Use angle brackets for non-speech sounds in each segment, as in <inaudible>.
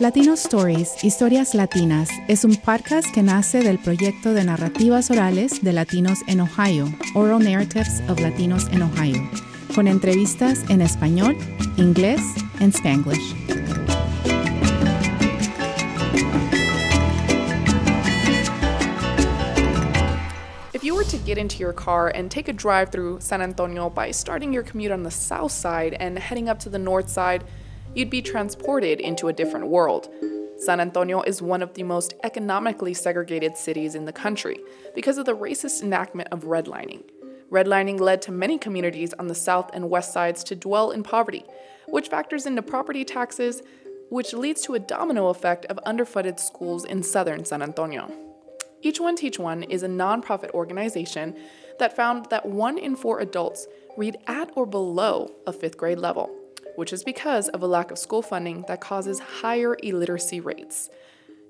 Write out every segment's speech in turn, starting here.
Latino Stories, Historias Latinas, es un podcast que nace del proyecto de narrativas orales de latinos en Ohio, Oral Narratives of Latinos in Ohio, con entrevistas en español, inglés y spanglish. If you were to get into your car and take a drive through San Antonio by starting your commute on the south side and heading up to the north side, you'd be transported into a different world. San Antonio is one of the most economically segregated cities in the country because of the racist enactment of redlining. Redlining led to many communities on the south and west sides to dwell in poverty, which factors into property taxes, which leads to a domino effect of underfunded schools in southern San Antonio. Each One Teach One is a nonprofit organization that found that one in four adults read at or below a fifth grade level which is because of a lack of school funding that causes higher illiteracy rates.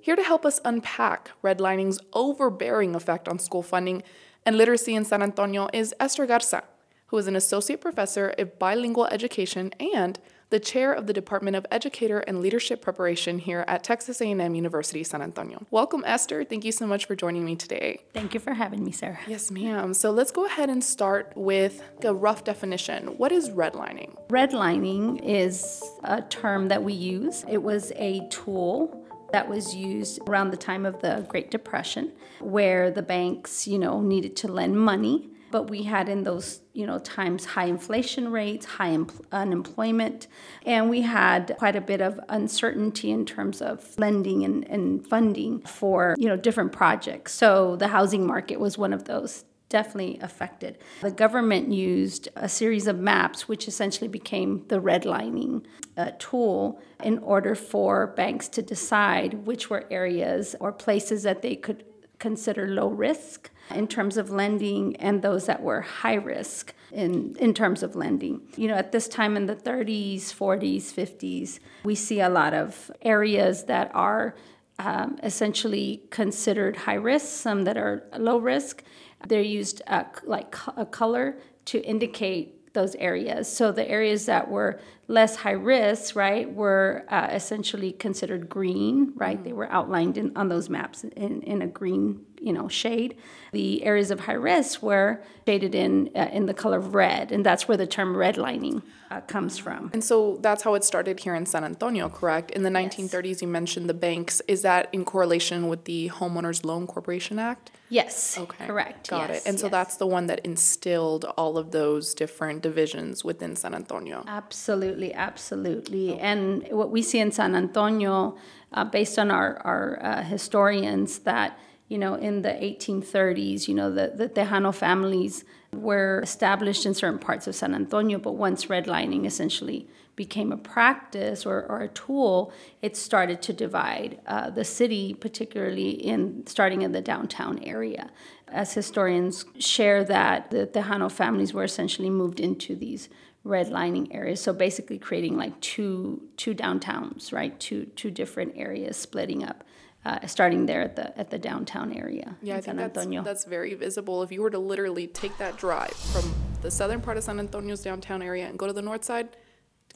Here to help us unpack redlining's overbearing effect on school funding and literacy in San Antonio is Esther Garza, who is an associate professor of bilingual education and the chair of the Department of Educator and Leadership Preparation here at Texas A&M University San Antonio. Welcome Esther. Thank you so much for joining me today. Thank you for having me, Sarah. Yes, ma'am. So let's go ahead and start with a rough definition. What is redlining? Redlining is a term that we use. It was a tool that was used around the time of the Great Depression where the banks, you know, needed to lend money but we had in those you know times high inflation rates high em- unemployment and we had quite a bit of uncertainty in terms of lending and, and funding for you know different projects so the housing market was one of those definitely affected. The government used a series of maps, which essentially became the redlining uh, tool, in order for banks to decide which were areas or places that they could consider low risk in terms of lending and those that were high risk in, in terms of lending. You know, at this time in the 30s, 40s, 50s, we see a lot of areas that are um, essentially considered high risk, some that are low risk. They're used uh, like a color to indicate those areas. So the areas that were less high risk, right, were uh, essentially considered green, right? Mm-hmm. They were outlined in, on those maps in, in a green, you know, shade. The areas of high risk were shaded in uh, in the color red, and that's where the term redlining uh, comes from. And so that's how it started here in San Antonio, correct? In the 1930s, yes. you mentioned the banks. Is that in correlation with the Homeowners Loan Corporation Act? Yes. Okay. Correct. Got yes, it. And so yes. that's the one that instilled all of those different divisions within San Antonio. Absolutely, absolutely. Okay. And what we see in San Antonio, uh, based on our, our uh, historians, that you know, in the 1830s, you know, the, the Tejano families were established in certain parts of San Antonio, but once redlining essentially became a practice or, or a tool, it started to divide uh, the city, particularly in starting in the downtown area. As historians share that the Tejano families were essentially moved into these redlining areas, so basically creating like two two downtowns, right? Two two different areas splitting up uh, starting there at the at the downtown area. Yeah, I think that's, that's very visible. If you were to literally take that drive from the southern part of San Antonio's downtown area and go to the north side,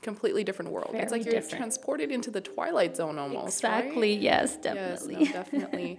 completely different world. Very it's like you're different. transported into the twilight zone almost. Exactly. Right? Yes, definitely. Yes, no, <laughs> definitely.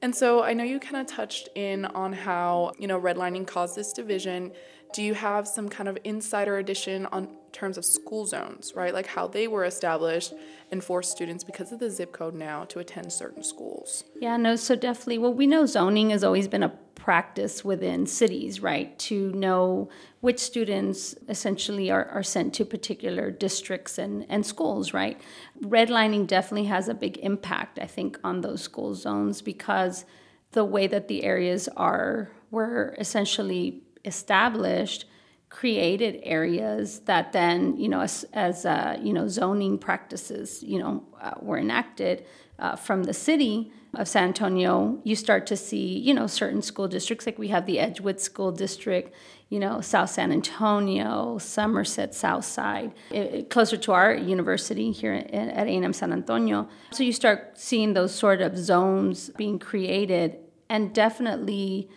and so I know you kind of touched in on how you know redlining caused this division do you have some kind of insider edition on terms of school zones, right? Like how they were established and forced students because of the zip code now to attend certain schools? Yeah, no, so definitely. Well, we know zoning has always been a practice within cities, right? To know which students essentially are, are sent to particular districts and, and schools, right? Redlining definitely has a big impact, I think, on those school zones because the way that the areas are were essentially established created areas that then you know as, as uh, you know zoning practices you know uh, were enacted uh, from the city of San Antonio you start to see you know certain school districts like we have the Edgewood School District you know South San Antonio Somerset South Side it, it, closer to our university here at A&M San Antonio. So you start seeing those sort of zones being created and definitely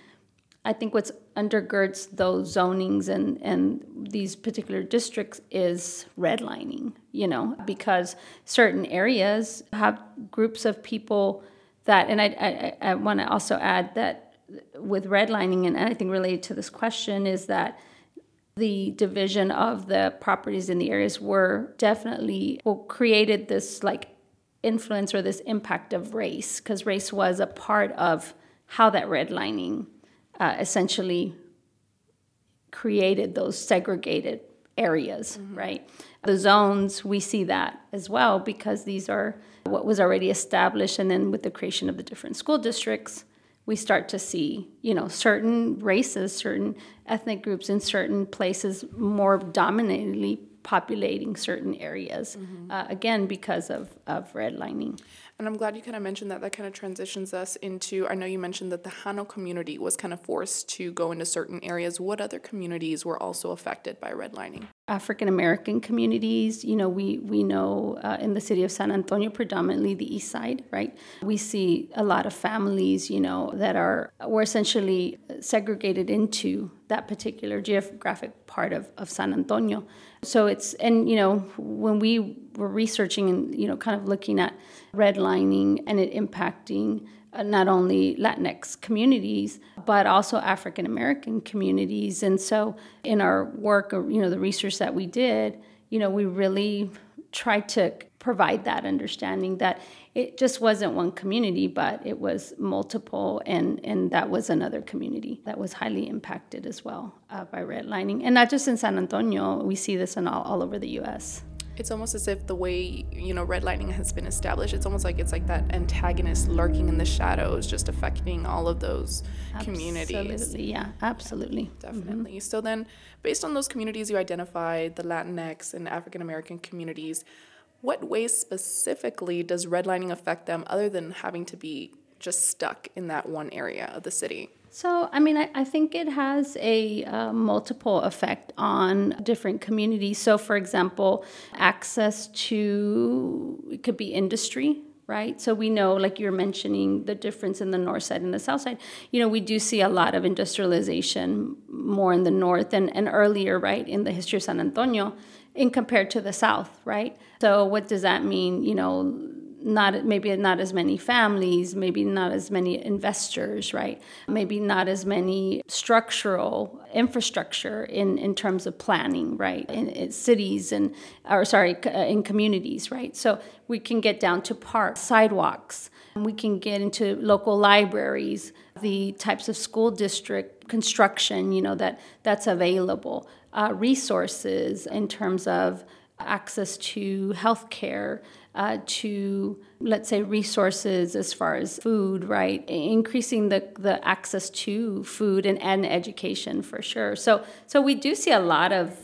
I think what's undergirds those zonings and, and these particular districts is redlining, you know, because certain areas have groups of people that, and I, I, I want to also add that with redlining, and I think related to this question, is that the division of the properties in the areas were definitely well, created this like influence or this impact of race, because race was a part of how that redlining uh, essentially created those segregated areas, mm-hmm. right? The zones, we see that as well because these are what was already established. And then with the creation of the different school districts, we start to see, you know, certain races, certain ethnic groups in certain places more dominantly populating certain areas, mm-hmm. uh, again, because of, of redlining. And I'm glad you kind of mentioned that. That kind of transitions us into. I know you mentioned that Tejano community was kind of forced to go into certain areas. What other communities were also affected by redlining? African American communities. You know, we we know uh, in the city of San Antonio, predominantly the east side, right? We see a lot of families, you know, that are were essentially segregated into that particular geographic part of, of San Antonio. So it's and you know when we were researching and you know kind of looking at redlining and it impacting uh, not only Latinx communities but also African American communities. And so in our work, or you know, the research that we did, you know, we really tried to provide that understanding that it just wasn't one community, but it was multiple, and, and that was another community that was highly impacted as well uh, by redlining. And not just in San Antonio, we see this in all, all over the US it's almost as if the way you know redlining has been established it's almost like it's like that antagonist lurking in the shadows just affecting all of those absolutely, communities. Absolutely yeah absolutely. Definitely. Mm-hmm. so then based on those communities you identified the latinx and african american communities what ways specifically does redlining affect them other than having to be just stuck in that one area of the city so, I mean, I, I think it has a uh, multiple effect on different communities. So, for example, access to it could be industry, right? So we know, like you're mentioning, the difference in the north side and the south side. You know, we do see a lot of industrialization more in the north and, and earlier, right, in the history of San Antonio, in compared to the south, right? So what does that mean? You know, not maybe not as many families, maybe not as many investors, right? Maybe not as many structural infrastructure in, in terms of planning, right? In, in cities and or sorry, uh, in communities, right? So we can get down to parks, sidewalks. We can get into local libraries, the types of school district construction, you know, that that's available, uh, resources in terms of access to healthcare uh, to let's say resources as far as food right? Increasing the, the access to food and, and education for sure. So so we do see a lot of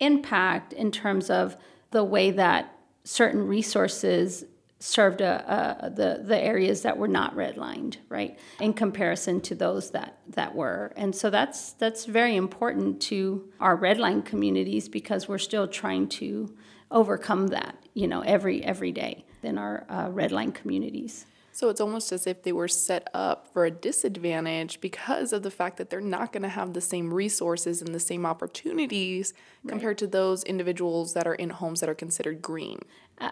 impact in terms of the way that certain resources served a, a, the the areas that were not redlined, right, in comparison to those that that were, and so that's that's very important to our redline communities because we're still trying to overcome that, you know, every every day in our uh, red line communities. So it's almost as if they were set up for a disadvantage because of the fact that they're not going to have the same resources and the same opportunities right. compared to those individuals that are in homes that are considered green.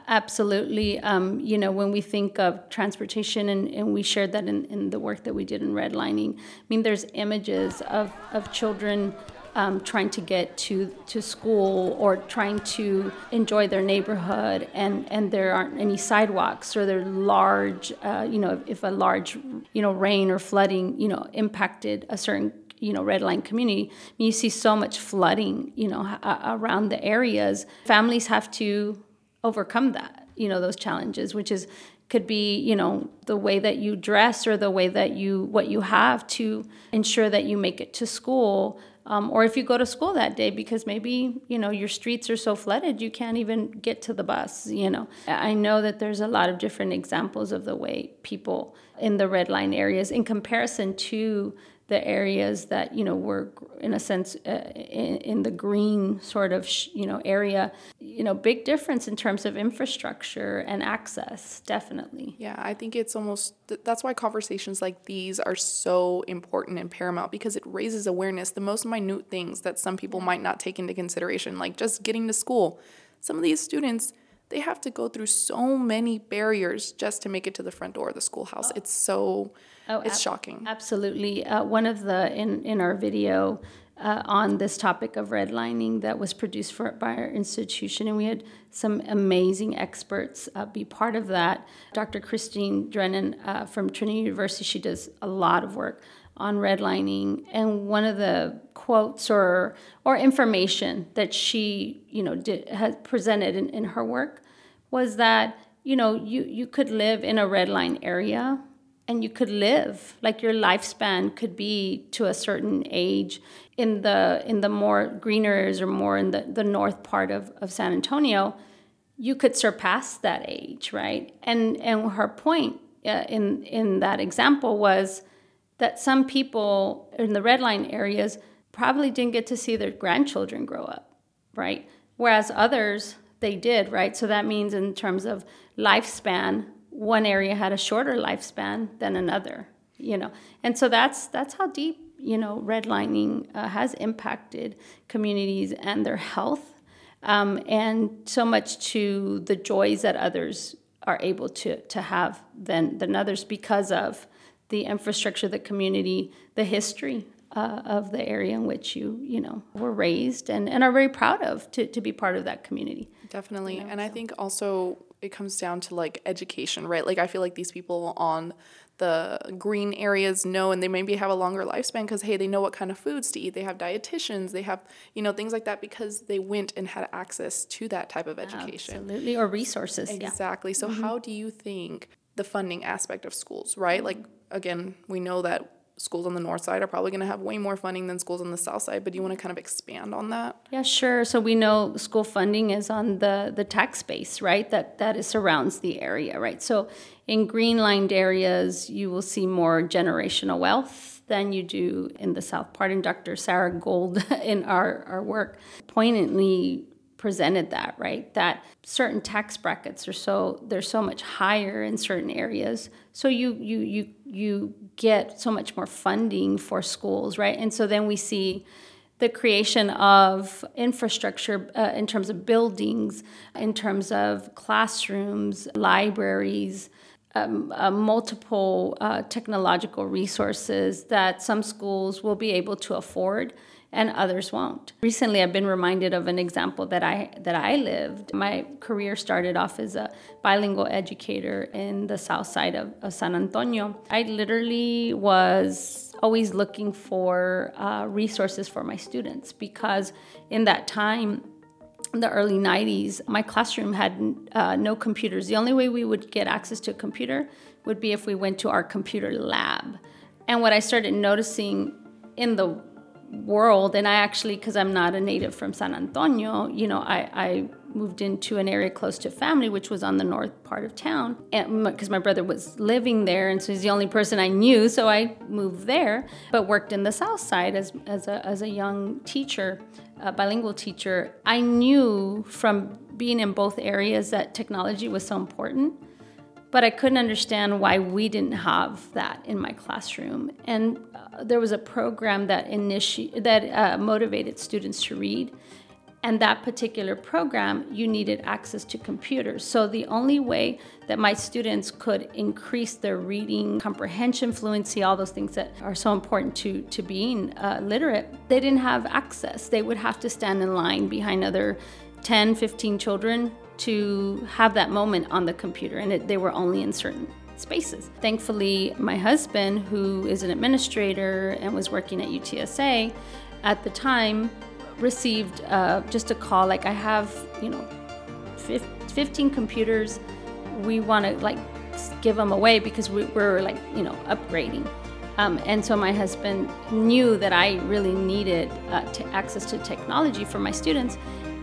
Absolutely. Um, you know, when we think of transportation, and, and we shared that in, in the work that we did in redlining, I mean, there's images of, of children um, trying to get to, to school or trying to enjoy their neighborhood and, and there aren't any sidewalks or there large, uh, you know, if, a large, you know, rain or flooding, you know, impacted a certain, you know, red line community, you see so much flooding, you know, around the areas. Families have to overcome that, you know, those challenges, which is could be you know the way that you dress or the way that you what you have to ensure that you make it to school um, or if you go to school that day because maybe you know your streets are so flooded you can't even get to the bus you know. I know that there's a lot of different examples of the way people in the red line areas in comparison to the areas that you know were in a sense uh, in, in, the green sort of sh- you know area you know big difference in terms of infrastructure and access definitely. Yeah i think it's almost that's why conversations like these are so important and paramount because it raises awareness the most minute things that some people might not take into consideration like just getting to school. Some of these students they have to go through so many barriers just to make it to the front door of the schoolhouse. It's so, oh, it's ab- shocking. Absolutely. Uh, one of the, in, in our video uh, on this topic of redlining that was produced for, by our institution, and we had some amazing experts uh, be part of that. Dr. Christine Drennon uh, from Trinity University, she does a lot of work on redlining and one of the quotes or or information that she you know did has presented in, in her work was that you know you you could live in a redline area and you could live like your lifespan could be to a certain age in the in the more green areas or more in the, the north part of, of san antonio you could surpass that age right and and her point uh, in in that example was that some people in the red line areas probably didn't get to see their grandchildren grow up, right? Whereas others, they did, right? So that means in terms of lifespan, one area had a shorter lifespan than another, you know. And so that's that's how deep, you know, redlining uh, has impacted communities and their health, um, and so much to the joys that others are able to to have than than others because of the infrastructure, the community, the history uh, of the area in which you, you know, were raised and, and are very proud of to, to be part of that community. Definitely. You know, and so. I think also it comes down to like education, right? Like I feel like these people on the green areas know and they maybe have a longer lifespan because hey they know what kind of foods to eat. They have dietitians. They have you know things like that because they went and had access to that type of education. Absolutely. Or resources exactly. Yeah. so mm-hmm. how do you think the funding aspect of schools right? Like again, we know that schools on the north side are probably going to have way more funding than schools on the south side but do you want to kind of expand on that? Yeah sure. So we know school funding is on the the tax base right? That that is surrounds the area right? So in green lined areas you will see more generational wealth than you do in the south. Part and dr sarah gold <laughs> in our, our work. Poignantly presented that right? That certain tax brackets are so they're so much higher in certain areas. So you you you you get so much more funding for schools right? And so then we see the creation of infrastructure uh, in terms of buildings in terms of classrooms libraries um, uh, multiple uh, technological resources that some schools will be able to afford and others won't. Recently, I've been reminded of an example that I that I lived. My career started off as a bilingual educator in the south side of, of San Antonio. I literally was always looking for uh, resources for my students because in that time in the early 90s, my classroom had uh, no computers. The only way we would get access to a computer would be if we went to our computer lab. And what I started noticing in the world and i actually because i'm not a native from san antonio you know i, I moved into an area close to family which was on the north part of town because my brother was living there and so he's the only person i knew so i moved there but worked in the south side as, as, a, as a young teacher a bilingual teacher. I knew from being in both areas that technology was so important but I couldn't understand why we didn't have that in my classroom. And uh, there was a program that initi- that uh, motivated students to read. And that particular program, you needed access to computers. So the only way that my students could increase their reading comprehension, fluency, all those things that are so important to, to being uh, literate, they didn't have access. They would have to stand in line behind other 10, 15 children to have that moment on the computer, and it, they were only in certain spaces. Thankfully, my husband, who is an administrator and was working at UTSA at the time, received uh, just a call like, I have, you know, 15 computers. We want to like give them away because we, are like, you know, upgrading. Um, and so my husband knew that I really needed uh, access to technology for my students.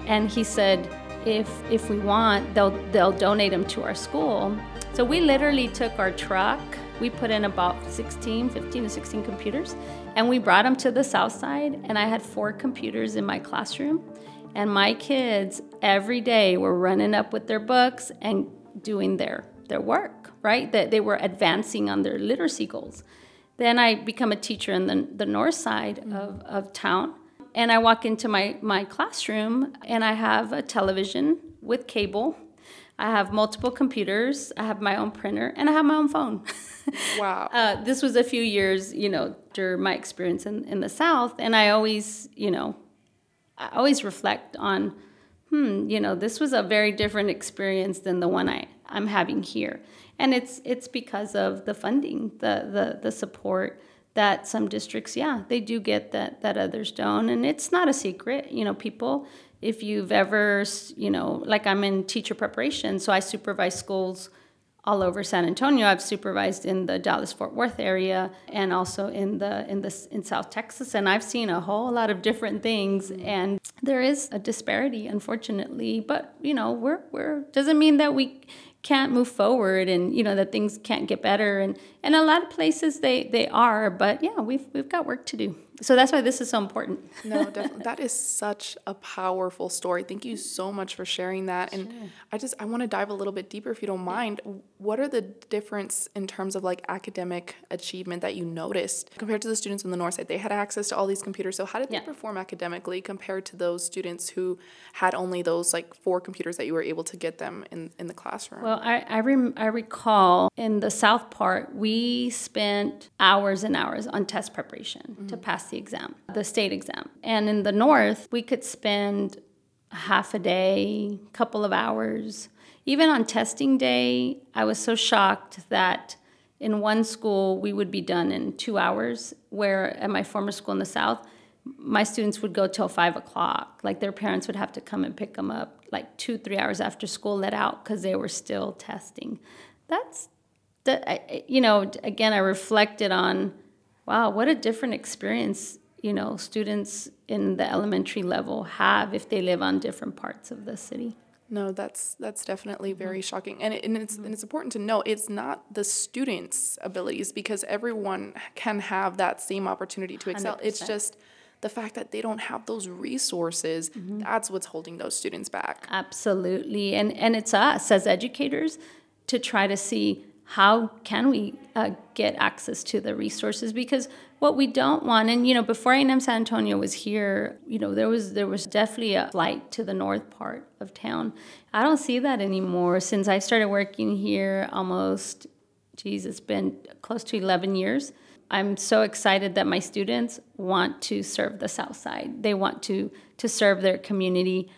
And he said, if if we want, they'll they'll donate them to our school, So we literally took our truck, we put in about 16, 15 to 16 computers, and we brought them to the south side. And I had four computers in my classroom. And my kids every day were running up with their books and doing their, their work, right? That they were advancing on their literacy goals. Then I become a teacher in the, the north side mm-hmm. of, of town. And I walk into my, my classroom and I have a television with cable. I have multiple computers. I have my own printer and I have my own phone. <laughs> Wow. uh, this was a few years, you know, during my experience in, in the South. And I always, you know, I always reflect on, hmm, you know, this was a very different experience than the one I, I'm having here. And it's it's because of the funding, the the the support that some districts, yeah, they do get that that others don't. And it's not a secret, you know, people if you've ever, you know, like I'm in teacher preparation, so I supervise schools all over San Antonio. I've supervised in the Dallas Fort Worth area and also in the in the in South Texas, and I've seen a whole lot of different things. And there is a disparity, unfortunately. But you know, we're we're doesn't mean that we can't move forward and you know that things can't get better and and a lot of places they they are but yeah we've we've got work to do. So that's why this is so important. <laughs> No definitely that is such a powerful story. Thank you so much for sharing that. And i just i want to dive a little bit deeper if you don't mind. What are the difference in terms of like academic achievement that you noticed compared to the students on the north side? They had access to all these computers so how did they Yeah. perform academically compared to those students who had only those like four computers that you were able to get them in in the classroom? Well, I I, rem- I recall in the South part, we spent hours and hours on test preparation to mm-hmm. pass the exam, the state exam. And in the North, we could spend half a day, couple of hours. Even on testing day, I was so shocked that in one school we would be done in two hours, where at my former school in the South, my students would go till five o'clock. Like their parents would have to come and pick them up like two, three hours after school let out because they were still testing. That's I- I- You know, again, I reflected on, wow, what a different experience. You know, students in the elementary level have if they live on different parts of the city. No, that's that's definitely mm-hmm. very shocking, and it, and it's mm-hmm. and it's important to know it's not the students' abilities because everyone can have that same opportunity to excel. It's 100%. just the fact that they don't have those resources. Mm-hmm. That's what's holding those students back. Absolutely, and and it's us as educators to try to see how can we uh, get access to the resources? Because what we don't want and you know before A&M San Antonio was here you know there was there was definitely a flight to the north part of town. I don't see that anymore. Since I started working here almost geez it's been close to 11 years I'm so excited that my students want to serve the South Side. They want to to serve their community,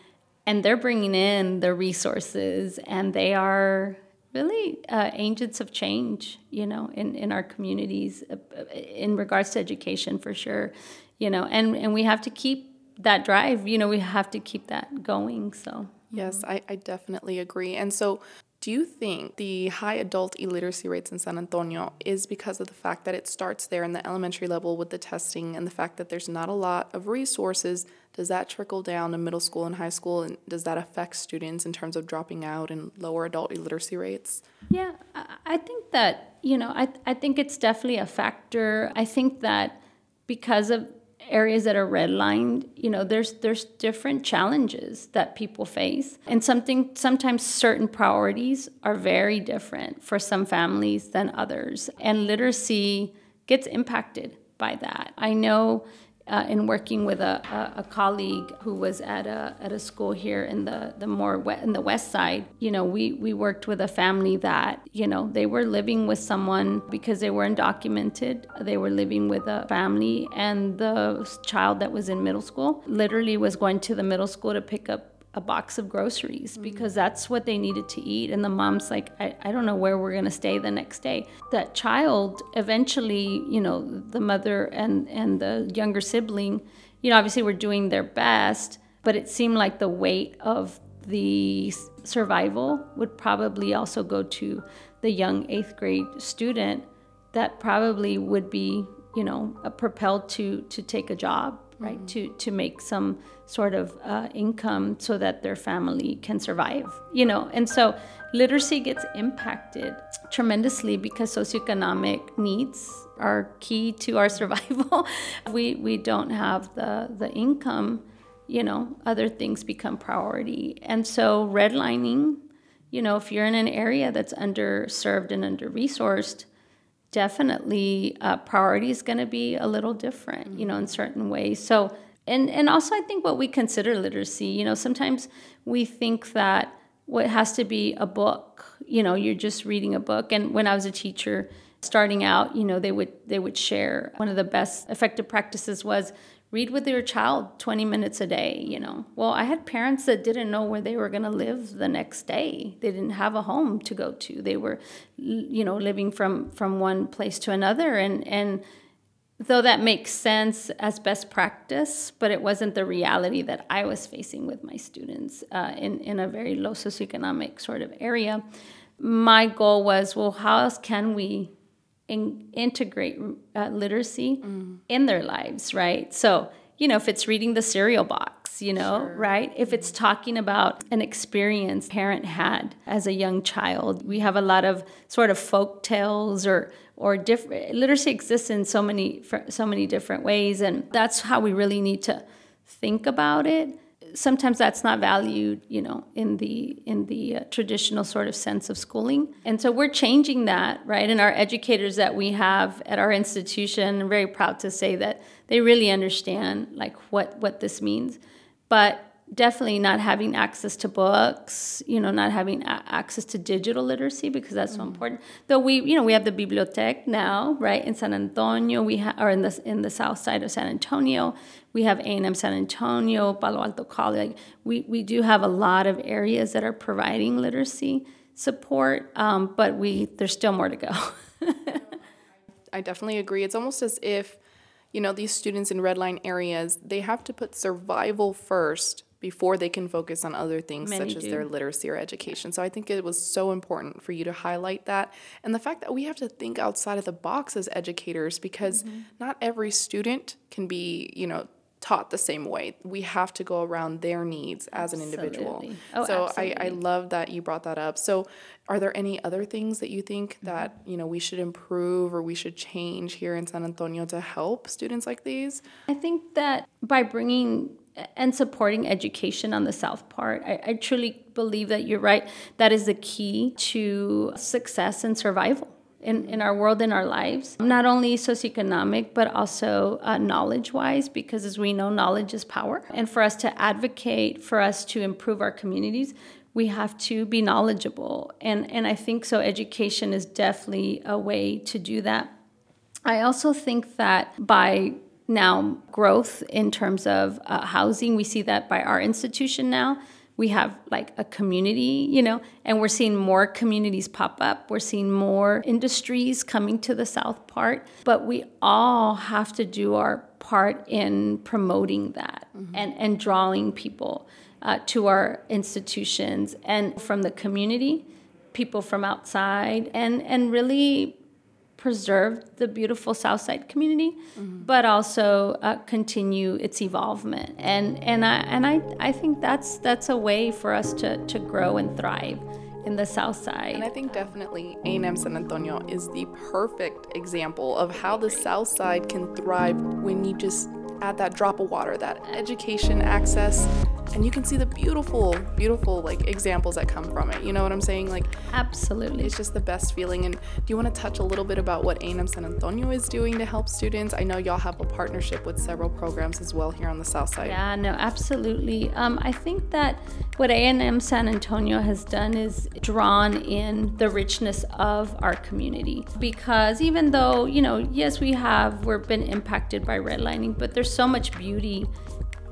and they're bringing in the resources, and they are really uh, agents of change. You know, in in our communities, uh, in regards to education, for sure. You know, and and we have to keep that drive. You know, we have to keep that going. So. Yes, I, I definitely agree. And so, do you think the high adult illiteracy rates in San Antonio is because of the fact that it starts there in the elementary level with the testing and the fact that there's not a lot of resources? Does that trickle down to middle school and high school? And does that affect students in terms of dropping out and lower adult illiteracy rates? Yeah, I think that, you know, I, I think it's definitely a factor. I think that because of areas that are redlined, you know, there's there's different challenges that people face. And something sometimes certain priorities are very different for some families than others. And literacy gets impacted by that. I know uh, in working with a, a, a colleague who was at a, at a school here in the, the more in the west side, you know, we, we worked with a family that, you know, they were living with someone because they were undocumented. They were living with a family, and the child that was in middle school literally was going to the middle school to pick up a box of groceries because mm. that's what they needed to eat. And the mom's like, I, I don't know where we're going to stay the next day. That child eventually, you know, the mother and, and the younger sibling, you know, obviously were doing their best, but it seemed like the weight of the survival would probably also go to the young eighth grade student that probably would be, you know, propelled to to take a job right? Mm-hmm. To to make some sort of uh, income so that their family can survive, you know. And so literacy gets impacted tremendously because socioeconomic needs are key to our <laughs> survival. we we don't have the the income, you know, other things become priority. And so redlining, you know, if you're in an area that's underserved and under resourced, definitely uh, priority is going to be a little different, mm-hmm. you know, in certain ways. So and and also I think what we consider literacy, you know, sometimes we think that what has to be a book, you know, you're just reading a book. And when I was a teacher, starting out, you know, they would they would share one of the best effective practices was read with your child 20 minutes a day, you know. Well, I had parents that didn't know where they were going to live the next day. They didn't have a home to go to. They were you know, living from from one place to another and and though that makes sense as best practice, but it wasn't the reality that I was facing with my students uh, in, in a very low socioeconomic sort of area. My goal was well, how else can we in, integrate uh, literacy mm. in their lives, right? So, you know, if it's reading the cereal box, you know, sure. right? If it's talking about an experience parent had as a young child, we have a lot of sort of folk tales or or different literacy exists in so many so many different ways and that's how we really need to think about it sometimes that's not valued you know in the in the uh, traditional sort of sense of schooling. And so we're changing that right? And our educators that we have at our institution i'm very proud to say that they really understand like what what this means. But definitely not having access to books, you know, not having a- access to digital literacy because that's mm-hmm. so important. Though we, you know, we have the BiblioTech now, right, in San Antonio, we have, or in the in the south side of San Antonio, we have A&M San Antonio, Palo Alto College. We we do have a lot of areas that are providing literacy support, um, but we there's still more to go. <laughs> I definitely agree. It's almost as if you know these students in redline areas they have to put survival first before they can focus on other things Many such as do. their literacy or education. So I think it was so important for you to highlight that and the fact that we have to think outside of the box as educators because mm-hmm. not every student can be, you know, taught the same way. We have to go around their needs as an individual. Oh, so I, I love that you brought that up. So are there any other things that you think mm-hmm. that, you know, we should improve or we should change here in San Antonio to help students like these? I think that by bringing and supporting education on the South part. I, I, truly believe that you're right. That is the key to success and survival. In, in our world, in our lives, not only socioeconomic, but also uh, knowledge wise, because as we know, knowledge is power. And for us to advocate, for us to improve our communities, we have to be knowledgeable. And, and I think so, education is definitely a way to do that. I also think that by now growth in terms of uh, housing. We see that by our institution now. We have like a community, you know, and we're seeing more communities pop up. We're seeing more industries coming to the south part, but we all have to do our part in promoting that mm-hmm. and, and drawing people uh, to our institutions and from the community, people from outside, and, and really preserve the beautiful Southside community, mm-hmm. but also uh, continue its evolvement. And and I and I, I think that's that's a way for us to to grow and thrive in the South Side. And I think definitely A&M San Antonio is the perfect example of how the South Side can thrive when you just add that drop of water, that education access, and you can see the beautiful, beautiful like examples that come from it. You know what I'm saying? Like absolutely, it's just the best feeling. And do you want to touch a little bit about what A&M San Antonio is doing to help students? I know y'all have a partnership with several programs as well here on the South Side. Yeah, no, absolutely. Um, I think that what A&M San Antonio has done is drawn in the richness of our community because even though you know, yes, we have we've been impacted by redlining, but there's so much beauty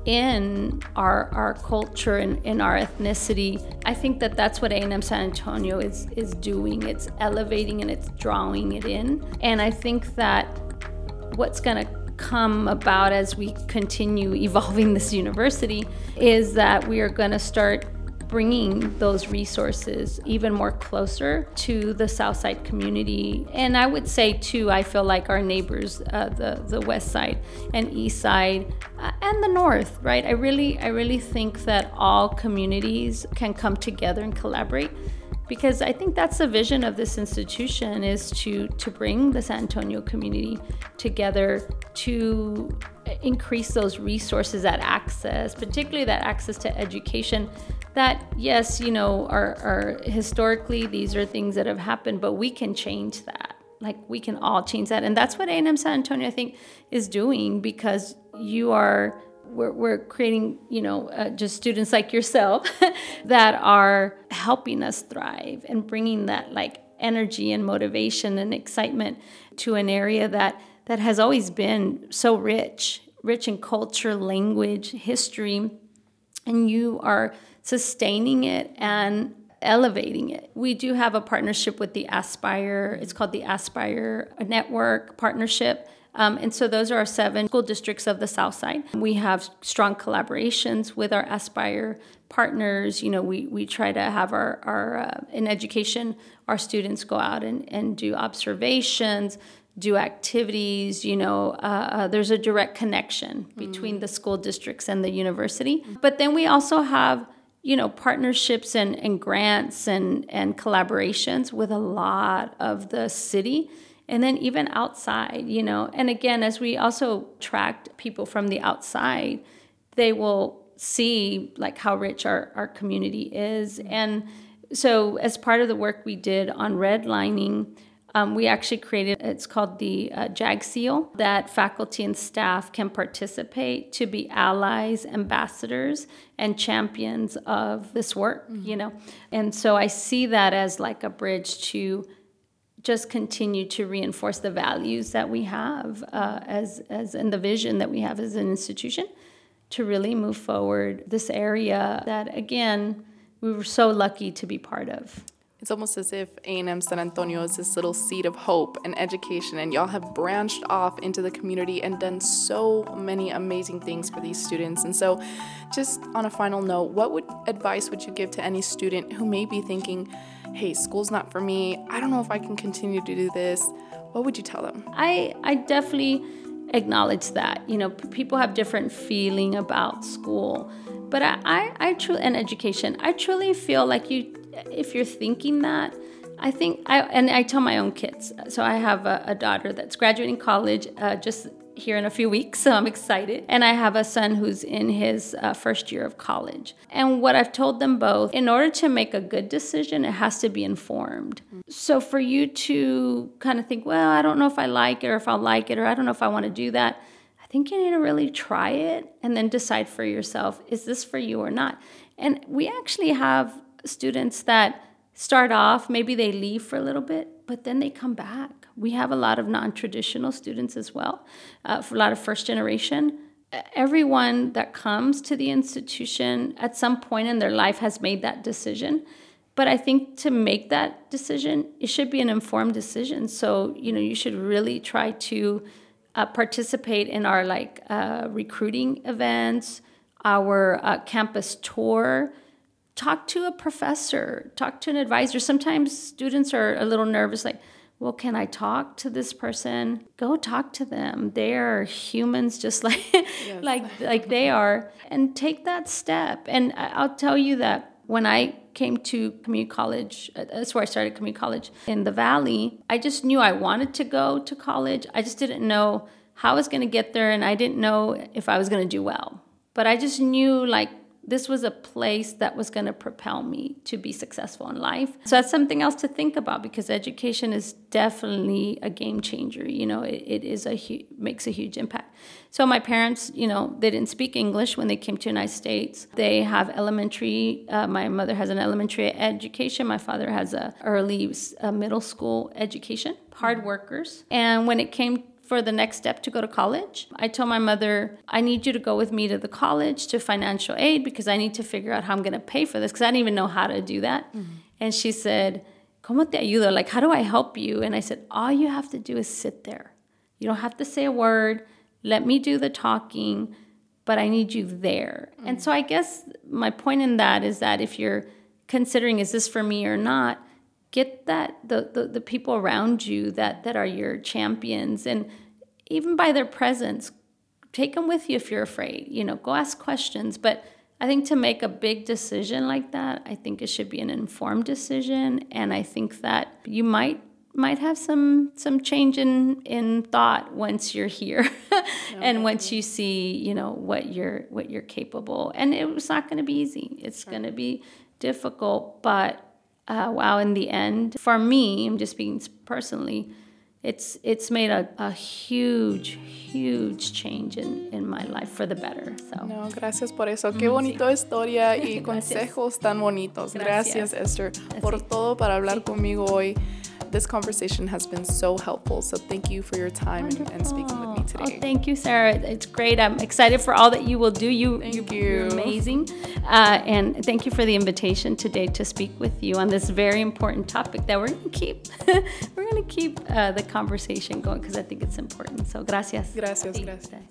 in our our culture and in our ethnicity. I think that that's what A&M San Antonio is is doing. It's elevating and it's drawing it in. And I think that what's going to come about as we continue evolving this university is that we are going to start bringing those resources even more closer to the Southside community. And I would say too, I feel like our neighbors, uh, the the West Side and East Side, uh, and the North, right? I really, I really think that all communities can come together and collaborate because I think that's the vision of this institution is to to bring the San Antonio community together to increase those resources that access, particularly that access to education. That yes, you know, are, are historically these are things that have happened, but we can change that. Like we can all change that, and that's what A&M San Antonio I think is doing because you are we're, we're creating, you know, uh, just students like yourself <laughs> that are helping us thrive and bringing that like energy and motivation and excitement to an area that that has always been so rich, rich in culture, language, history, and you are sustaining it and elevating it. We do have a partnership with the Aspire. It's called the Aspire Network Partnership. Um, and so those are our seven school districts of the South Side. We have strong collaborations with our Aspire partners. You know, we, we try to have our, our uh, in education, our students go out and, and do observations, do activities. You know, uh, uh, there's a direct connection between mm. the school districts and the university. But then we also have you know partnerships and, and grants and, and collaborations with a lot of the city and then even outside you know and again as we also tracked people from the outside they will see like how rich our, our community is and so as part of the work we did on redlining um, we actually created it's called the uh, jag seal that faculty and staff can participate to be allies ambassadors and champions of this work mm-hmm. you know and so i see that as like a bridge to just continue to reinforce the values that we have uh, as, as and the vision that we have as an institution to really move forward this area that again we were so lucky to be part of it's almost as if A&M San Antonio is this little seed of hope and education, and y'all have branched off into the community and done so many amazing things for these students. And so, just on a final note, what would advice would you give to any student who may be thinking, "Hey, school's not for me. I don't know if I can continue to do this." What would you tell them? I I definitely acknowledge that. You know, people have different feeling about school, but I I, I truly and education. I truly feel like you if you're thinking that, I think I and I tell my own kids. So I have a, a daughter that's graduating college uh, just here in a few weeks, <laughs> so I'm excited. And I have a son who's in his uh, first year of college. And what I've told them both, in order to make a good decision, it has to be informed. So for you to kind of think, well, I don't know if I like it or if I'll like it or I don't know if I want to do that. I think you need to really try it and then decide for yourself is this for you or not? And we actually have students that start off, maybe they leave for a little bit, but then they come back. We have a lot of non traditional students as well, uh, for a lot of first generation. Everyone that comes to the institution at some point in their life has made that decision. But I think to make that decision, it should be an informed decision. So, you know, you should really try to uh, participate in our like uh, recruiting events, our uh, campus tour, talk to a professor, talk to an advisor. Sometimes students are a little nervous, like, well, can I talk to this person? Go talk to them. They are humans just <laughs> like yes. like like they are. And take that step. And I'll tell you that when I came to community college, uh, that's where I started community college in the valley, I just knew I wanted to go to college. I just didn't know how I was going to get there and I didn't know if I was going to do well. But I just knew like this was a place that was going to propel me to be successful in life. So that's something else to think about because education is definitely a game changer. You know, it, it is a hu- makes a huge impact. So my parents, you know, they didn't speak English when they came to the United States. They have elementary. Uh, my mother has an elementary education. My father has a early uh, middle school education. Hard workers. And when it came for the next step to go to college. I told my mother, I need you to go with me to the college to financial aid because I need to figure out how I'm going to pay for this because I didn't even know how to do that. Mm-hmm. And she said, ¿Cómo te ayudo? Like, how do I help you? And I said, all you have to do is sit there. You don't have to say a word. Let me do the talking. but I need you there. Mm. And so I guess my point in that is that if you're considering is this for me or not, get that the, the, the people around you that that are your champions. And even by their presence, take them with you if you're afraid. You know, go ask questions, but I think to make a big decision like that, I think it should be an informed decision. And I think that you might might have some some change in in thought once you're here <laughs> and once you see you know what you're what you're capable. And it's not going to be easy. It's going to be difficult but uh, wow in the end. For me i'm just speaking personally it's it's made a, a huge huge change in, in my life for the better so. No gracias por eso. Qué bonito sí. historia y <laughs> consejos tan bonitos. Gracias, gracias Esther por todo para hablar conmigo hoy. This conversation has been so helpful. So thank you for your time and, and, speaking with me today. Oh, thank you, Sarah. It's great. I'm excited for all that you will do. You, thank you. are amazing. Uh, and thank you for the invitation today to speak with you on this very important topic that we're going to keep. <laughs> we're going to keep uh, the conversation going because I think it's important. So gracias. Gracias, gracias.